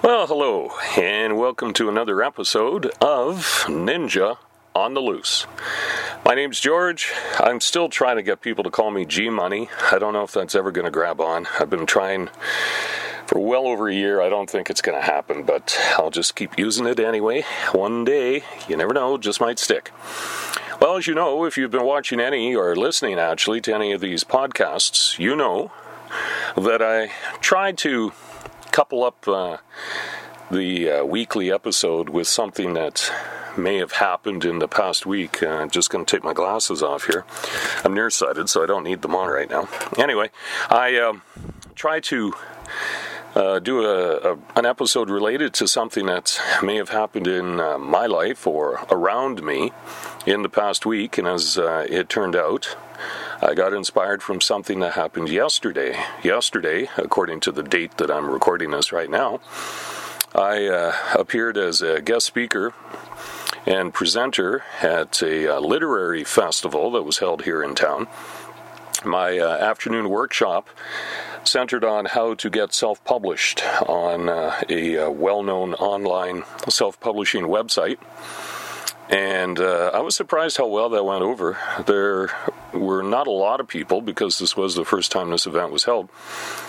Well, hello, and welcome to another episode of Ninja on the Loose. My name's George. I'm still trying to get people to call me G Money. I don't know if that's ever going to grab on. I've been trying for well over a year. I don't think it's going to happen, but I'll just keep using it anyway. One day, you never know, just might stick. Well, as you know, if you've been watching any or listening actually to any of these podcasts, you know that I tried to couple up uh, the uh, weekly episode with something that may have happened in the past week. Uh, I'm just going to take my glasses off here. I'm nearsighted, so I don't need them on right now. Anyway, I um, try to. Uh, do a, a, an episode related to something that may have happened in uh, my life or around me in the past week, and as uh, it turned out, I got inspired from something that happened yesterday. Yesterday, according to the date that I'm recording this right now, I uh, appeared as a guest speaker and presenter at a uh, literary festival that was held here in town. My uh, afternoon workshop centered on how to get self published on uh, a uh, well known online self publishing website. And uh, I was surprised how well that went over. There were not a lot of people because this was the first time this event was held.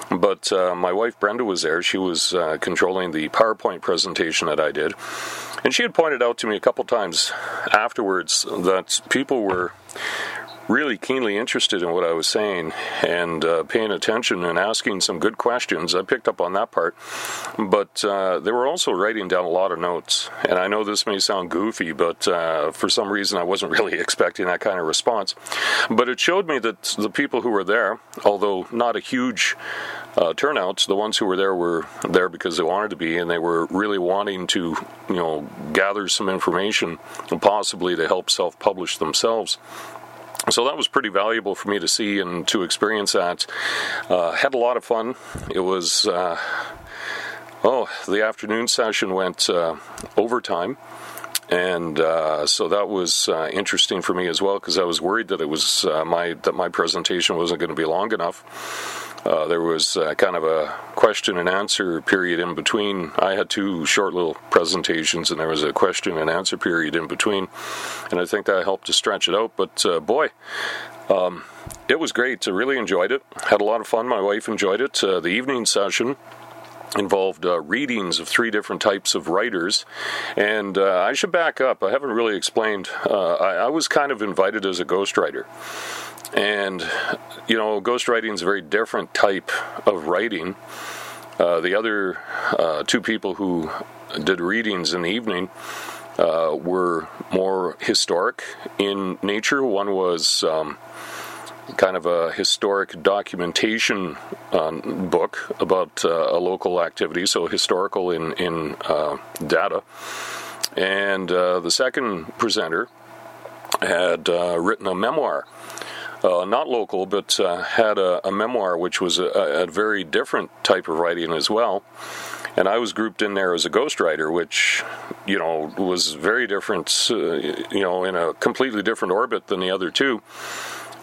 But uh, my wife Brenda was there. She was uh, controlling the PowerPoint presentation that I did. And she had pointed out to me a couple times afterwards that people were really keenly interested in what I was saying and uh, paying attention and asking some good questions. I picked up on that part, but uh, they were also writing down a lot of notes. And I know this may sound goofy, but uh, for some reason I wasn't really expecting that kind of response. But it showed me that the people who were there, although not a huge uh, turnouts, the ones who were there were there because they wanted to be, and they were really wanting to, you know, gather some information, and possibly to help self-publish themselves. So that was pretty valuable for me to see and to experience that. Uh, had a lot of fun. It was, uh, oh, the afternoon session went uh, overtime. And uh, so that was uh, interesting for me as well because I was worried that it was uh, my that my presentation wasn't going to be long enough. Uh, there was uh, kind of a question and answer period in between. I had two short little presentations, and there was a question and answer period in between, and I think that helped to stretch it out. But uh, boy, um, it was great. I really enjoyed it. Had a lot of fun. My wife enjoyed it. Uh, the evening session involved uh, readings of three different types of writers. And uh, I should back up, I haven't really explained. Uh, I, I, was kind of invited as a ghostwriter. And, you know, ghostwriting is a very different type of writing. Uh, the other uh, two people who did readings in the evening uh, were more historic in nature. One was um, kind of a historic documentation um, book about uh, a local activity, so historical in, in uh, data. And uh, the second presenter had written a memoir uh, not local, but uh, had a, a, memoir which was a, a, very different type of writing as well. And I was grouped in there as a ghostwriter, which, you know, was very different, uh, you know, in a completely different orbit than the other two.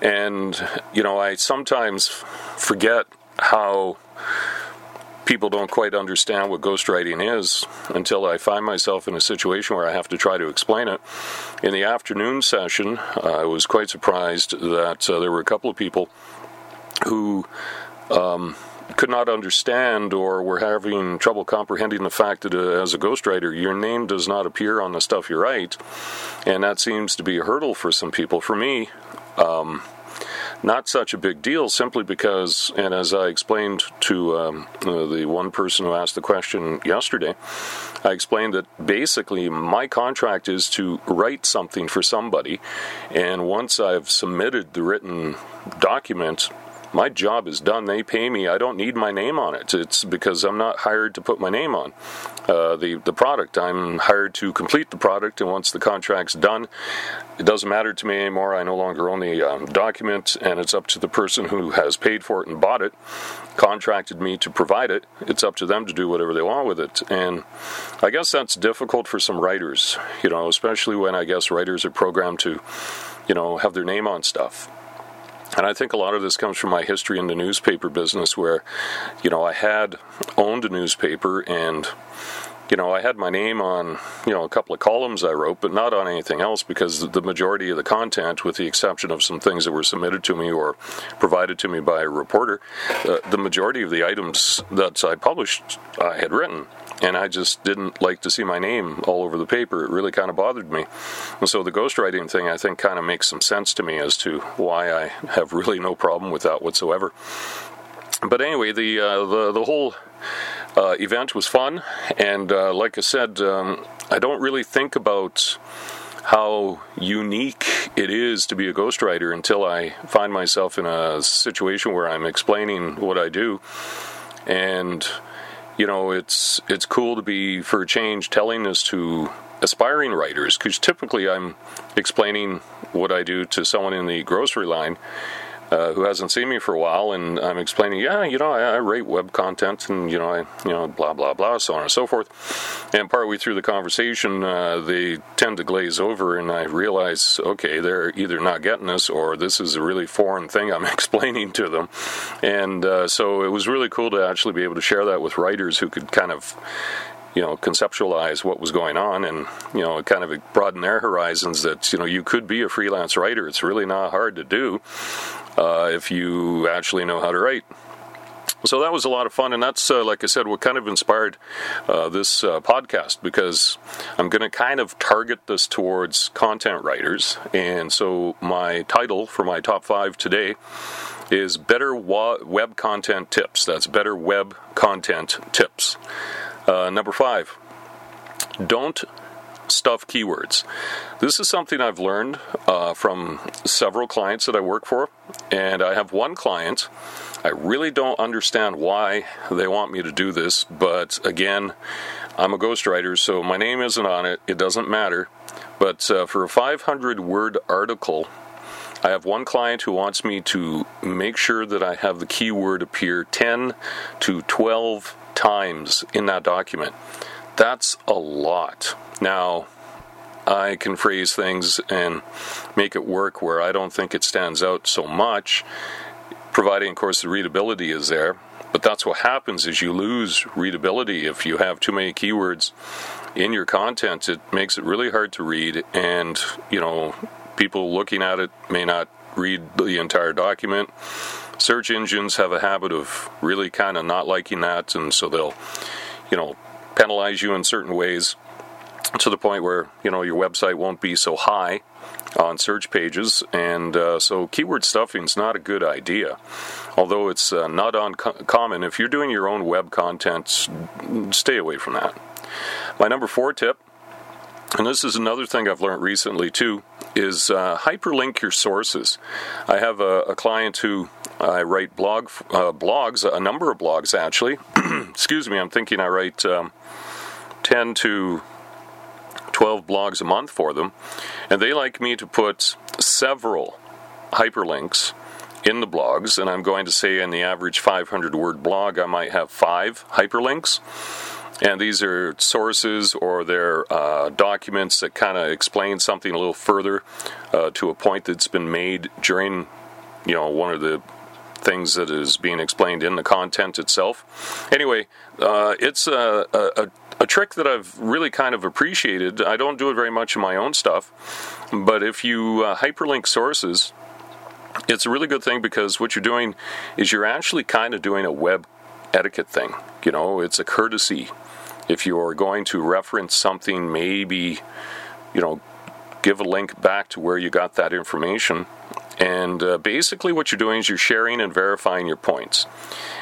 And, you know, I sometimes forget how people don't quite understand what ghostwriting is until I find myself in a situation where I have to try to explain it. In the afternoon session, uh, I was quite surprised that uh, there were a couple of people who um, could not understand or were having trouble comprehending the fact that uh, as a ghostwriter, your name does not appear on the stuff you write. And that seems to be a hurdle for some people. For me, um, not such a big deal simply because, and as I explained to um, uh, the one person who asked the question yesterday, I explained that basically my contract is to write something for somebody, and once I've submitted the written document, my job is done. They pay me. I don't need my name on it. It's because I'm not hired to put my name on uh, the the product. I'm hired to complete the product, and once the contract's done, it doesn't matter to me anymore. I no longer own the um, document, and it's up to the person who has paid for it and bought it, contracted me to provide it. It's up to them to do whatever they want with it. And I guess that's difficult for some writers, you know, especially when I guess writers are programmed to, you know, have their name on stuff. And I think a lot of this comes from my history in the newspaper business where, you know, I had owned a newspaper and you know, I had my name on, you know, a couple of columns I wrote, but not on anything else because the majority of the content, with the exception of some things that were submitted to me or provided to me by a reporter, uh, the majority of the items that I published I had written. And I just didn't like to see my name all over the paper. It really kind of bothered me. And so the ghostwriting thing, I think, kind of makes some sense to me as to why I have really no problem with that whatsoever. But anyway, the uh, the the whole uh, event was fun, and uh, like I said, um, I don't really think about how unique it is to be a ghostwriter until I find myself in a situation where I'm explaining what I do, and you know, it's it's cool to be for a change telling this to aspiring writers because typically I'm explaining what I do to someone in the grocery line uh, who hasn't seen me for a while, and I'm explaining, yeah, you know, I, I, rate web content, and you know, I, you know, blah blah blah, so on and so forth. And partway through the conversation, uh, they tend to glaze over, and I realize, okay, they're either not getting this, or this is a really foreign thing I'm explaining to them. And uh, so it was really cool to actually be able to share that with writers who could kind of you know conceptualize what was going on and you know kind of broaden their horizons that you know you could be a freelance writer it's really not hard to do uh, if you actually know how to write. So that was a lot of fun, and that's, uh, like I said, what kind of inspired uh, this uh, podcast because I'm going to kind of target this towards content writers. And so my title for my top five today is Better Web Content Tips. That's Better Web Content Tips. Uh, number five, don't stuff keywords. This is something I've learned uh, from several clients that I work for, and I have one client. I really don't understand why they want me to do this, but again, I'm a ghostwriter, so my name isn't on it. It doesn't matter. But uh, for a 500 word article, I have one client who wants me to make sure that I have the keyword appear 10 to 12 times in that document. That's a lot. Now, I can phrase things and make it work where I don't think it stands out so much, providing, of course, the readability is there. But that's what happens is you lose readability if you have too many keywords in your content. It makes it really hard to read, and you know, people looking at it may not read the entire document. Search engines have a habit of really kind of not liking that, and so they'll, you know, penalize you in certain ways to the point where you know your website won't be so high on search pages, and uh, so keyword stuffing is not a good idea. Although it's uh, not uncommon, if you're doing your own web content, stay away from that. My number four tip, and this is another thing I've learned recently too, is uh, hyperlink your sources. I have a, a client who I write blog uh, blogs, a number of blogs actually. Excuse me, I'm thinking I write um, ten to 12 blogs a month for them, and they like me to put several hyperlinks in the blogs, and I'm going to say in the average 500 word blog, I might have five hyperlinks. And these are sources or they're uh, documents that kind of explain something a little further uh, to a point that's been made during, you know, one of the things that is being explained in the content itself. Anyway, uh, it's a, a, a, trick that I've really kind of appreciated. I don't do it very much in my own stuff, but if you uh, hyperlink sources, it's a really good thing because what you're doing is you're actually kind of doing a web etiquette thing. You know, it's a courtesy. If you're going to reference something, maybe, you know, give a link back to where you got that information and uh, basically, what you're doing is you're sharing and verifying your points.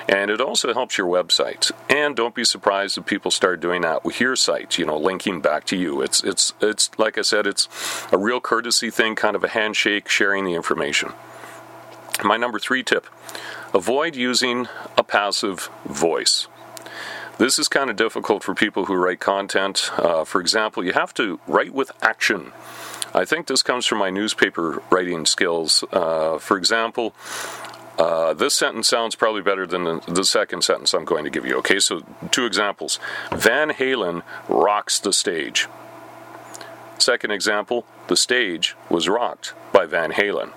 And it also helps your website. And don't be surprised if people start doing that with your site, you know, linking back to you. It's, it's, it's like I said, it's a real courtesy thing, kind of a handshake, sharing the information. My number three tip avoid using a passive voice. This is kind of difficult for people who write content. Uh, for example, you have to write with action. I think this comes from my newspaper writing skills. Uh, for example, uh, this sentence sounds probably better than the, the, second sentence I'm going to give you. Okay, so two examples. Van Halen rocks the stage. Second example, the stage was rocked by Van Halen.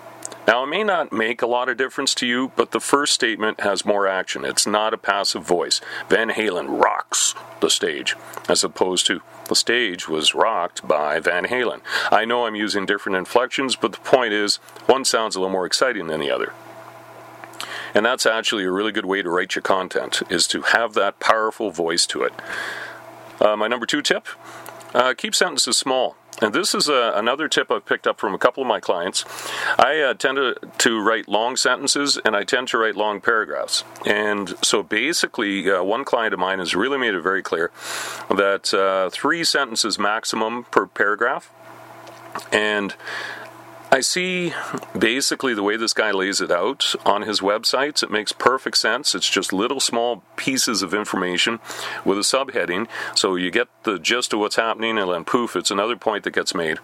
Now, it may not make a lot of difference to you, but the first statement has more action. It's not a passive voice. Van Halen rocks the stage, as opposed to the stage was rocked by Van Halen. I know I'm using different inflections, but the point is, one sounds a little more exciting than the other. And that's actually a really good way to write your content, is to have that powerful voice to it. Uh, my number two tip uh, keep sentences small. And this is a, uh, another tip I've picked up from a couple of my clients. I uh, tend to, to write long sentences and I tend to write long paragraphs. And so basically, uh, one client of mine has really made it very clear that uh, three sentences maximum per paragraph. And I see basically the way this guy lays it out on his websites. It makes perfect sense. It's just little small pieces of information with a subheading. So you get the gist of what's happening, and then poof, it's another point that gets made.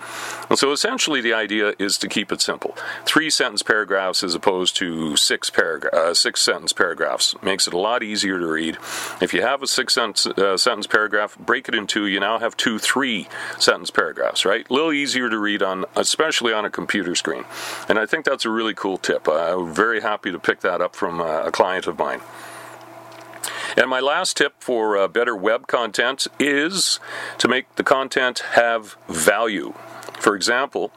And so essentially, the idea is to keep it simple. Three sentence paragraphs as opposed to six, paragra- uh, six sentence paragraphs makes it a lot easier to read. If you have a six sentence, uh, sentence paragraph, break it in two. You now have two three sentence paragraphs, right? A little easier to read on, especially on a computer computer screen. And I think that's a really cool tip. Uh, I'm very happy to pick that up from uh, a client of mine. And my last tip for uh, better web content is to make the content have value. For example,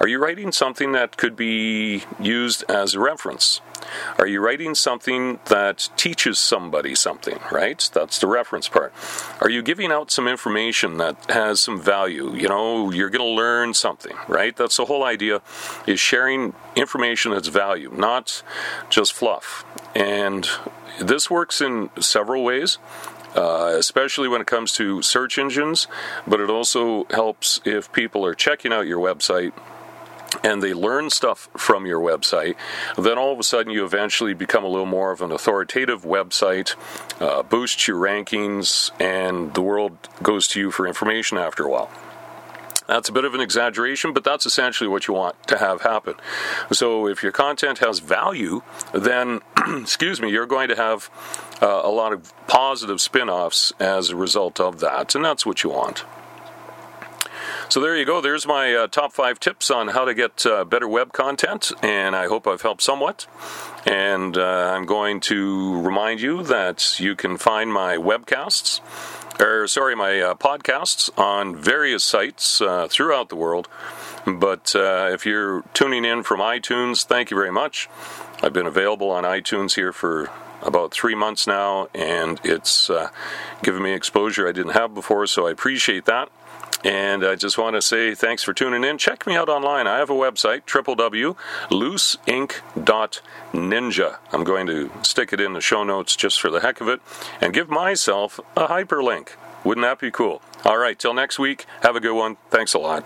are you writing something that could be used as a reference? Are you writing something that teaches somebody something, right? That's the reference part. Are you giving out some information that has some value? You know, you're going to learn something, right? That's the whole idea is sharing information that's value, not just fluff. And this works in several ways. Uh, especially when it comes to search engines, but it also helps if people are checking out your website and they learn stuff from your website, then all of a sudden you eventually become a little more of an authoritative website, uh, boosts your rankings, and the world goes to you for information after a while. That's a bit of an exaggeration, but that's essentially what you want to have happen. So if your content has value, then, excuse me, you're going to have uh, a lot of positive spin offs as a result of that, and that's what you want. So there you go. There's my uh, top five tips on how to get uh, better web content, and I hope I've helped somewhat. And uh, I'm going to remind you that you can find my webcasts, or sorry, my uh, podcasts on various sites uh, throughout the world. But uh, if you're tuning in from iTunes, thank you very much. I've been available on iTunes here for about three months now, and it's uh, given me exposure I didn't have before, so I appreciate that. And I just want to say thanks for tuning in. Check me out online. I have a website, www.looseinc.ninja. I'm going to stick it in the show notes just for the heck of it and give myself a hyperlink. Wouldn't that be cool? All right, till next week, have a good one. Thanks a lot.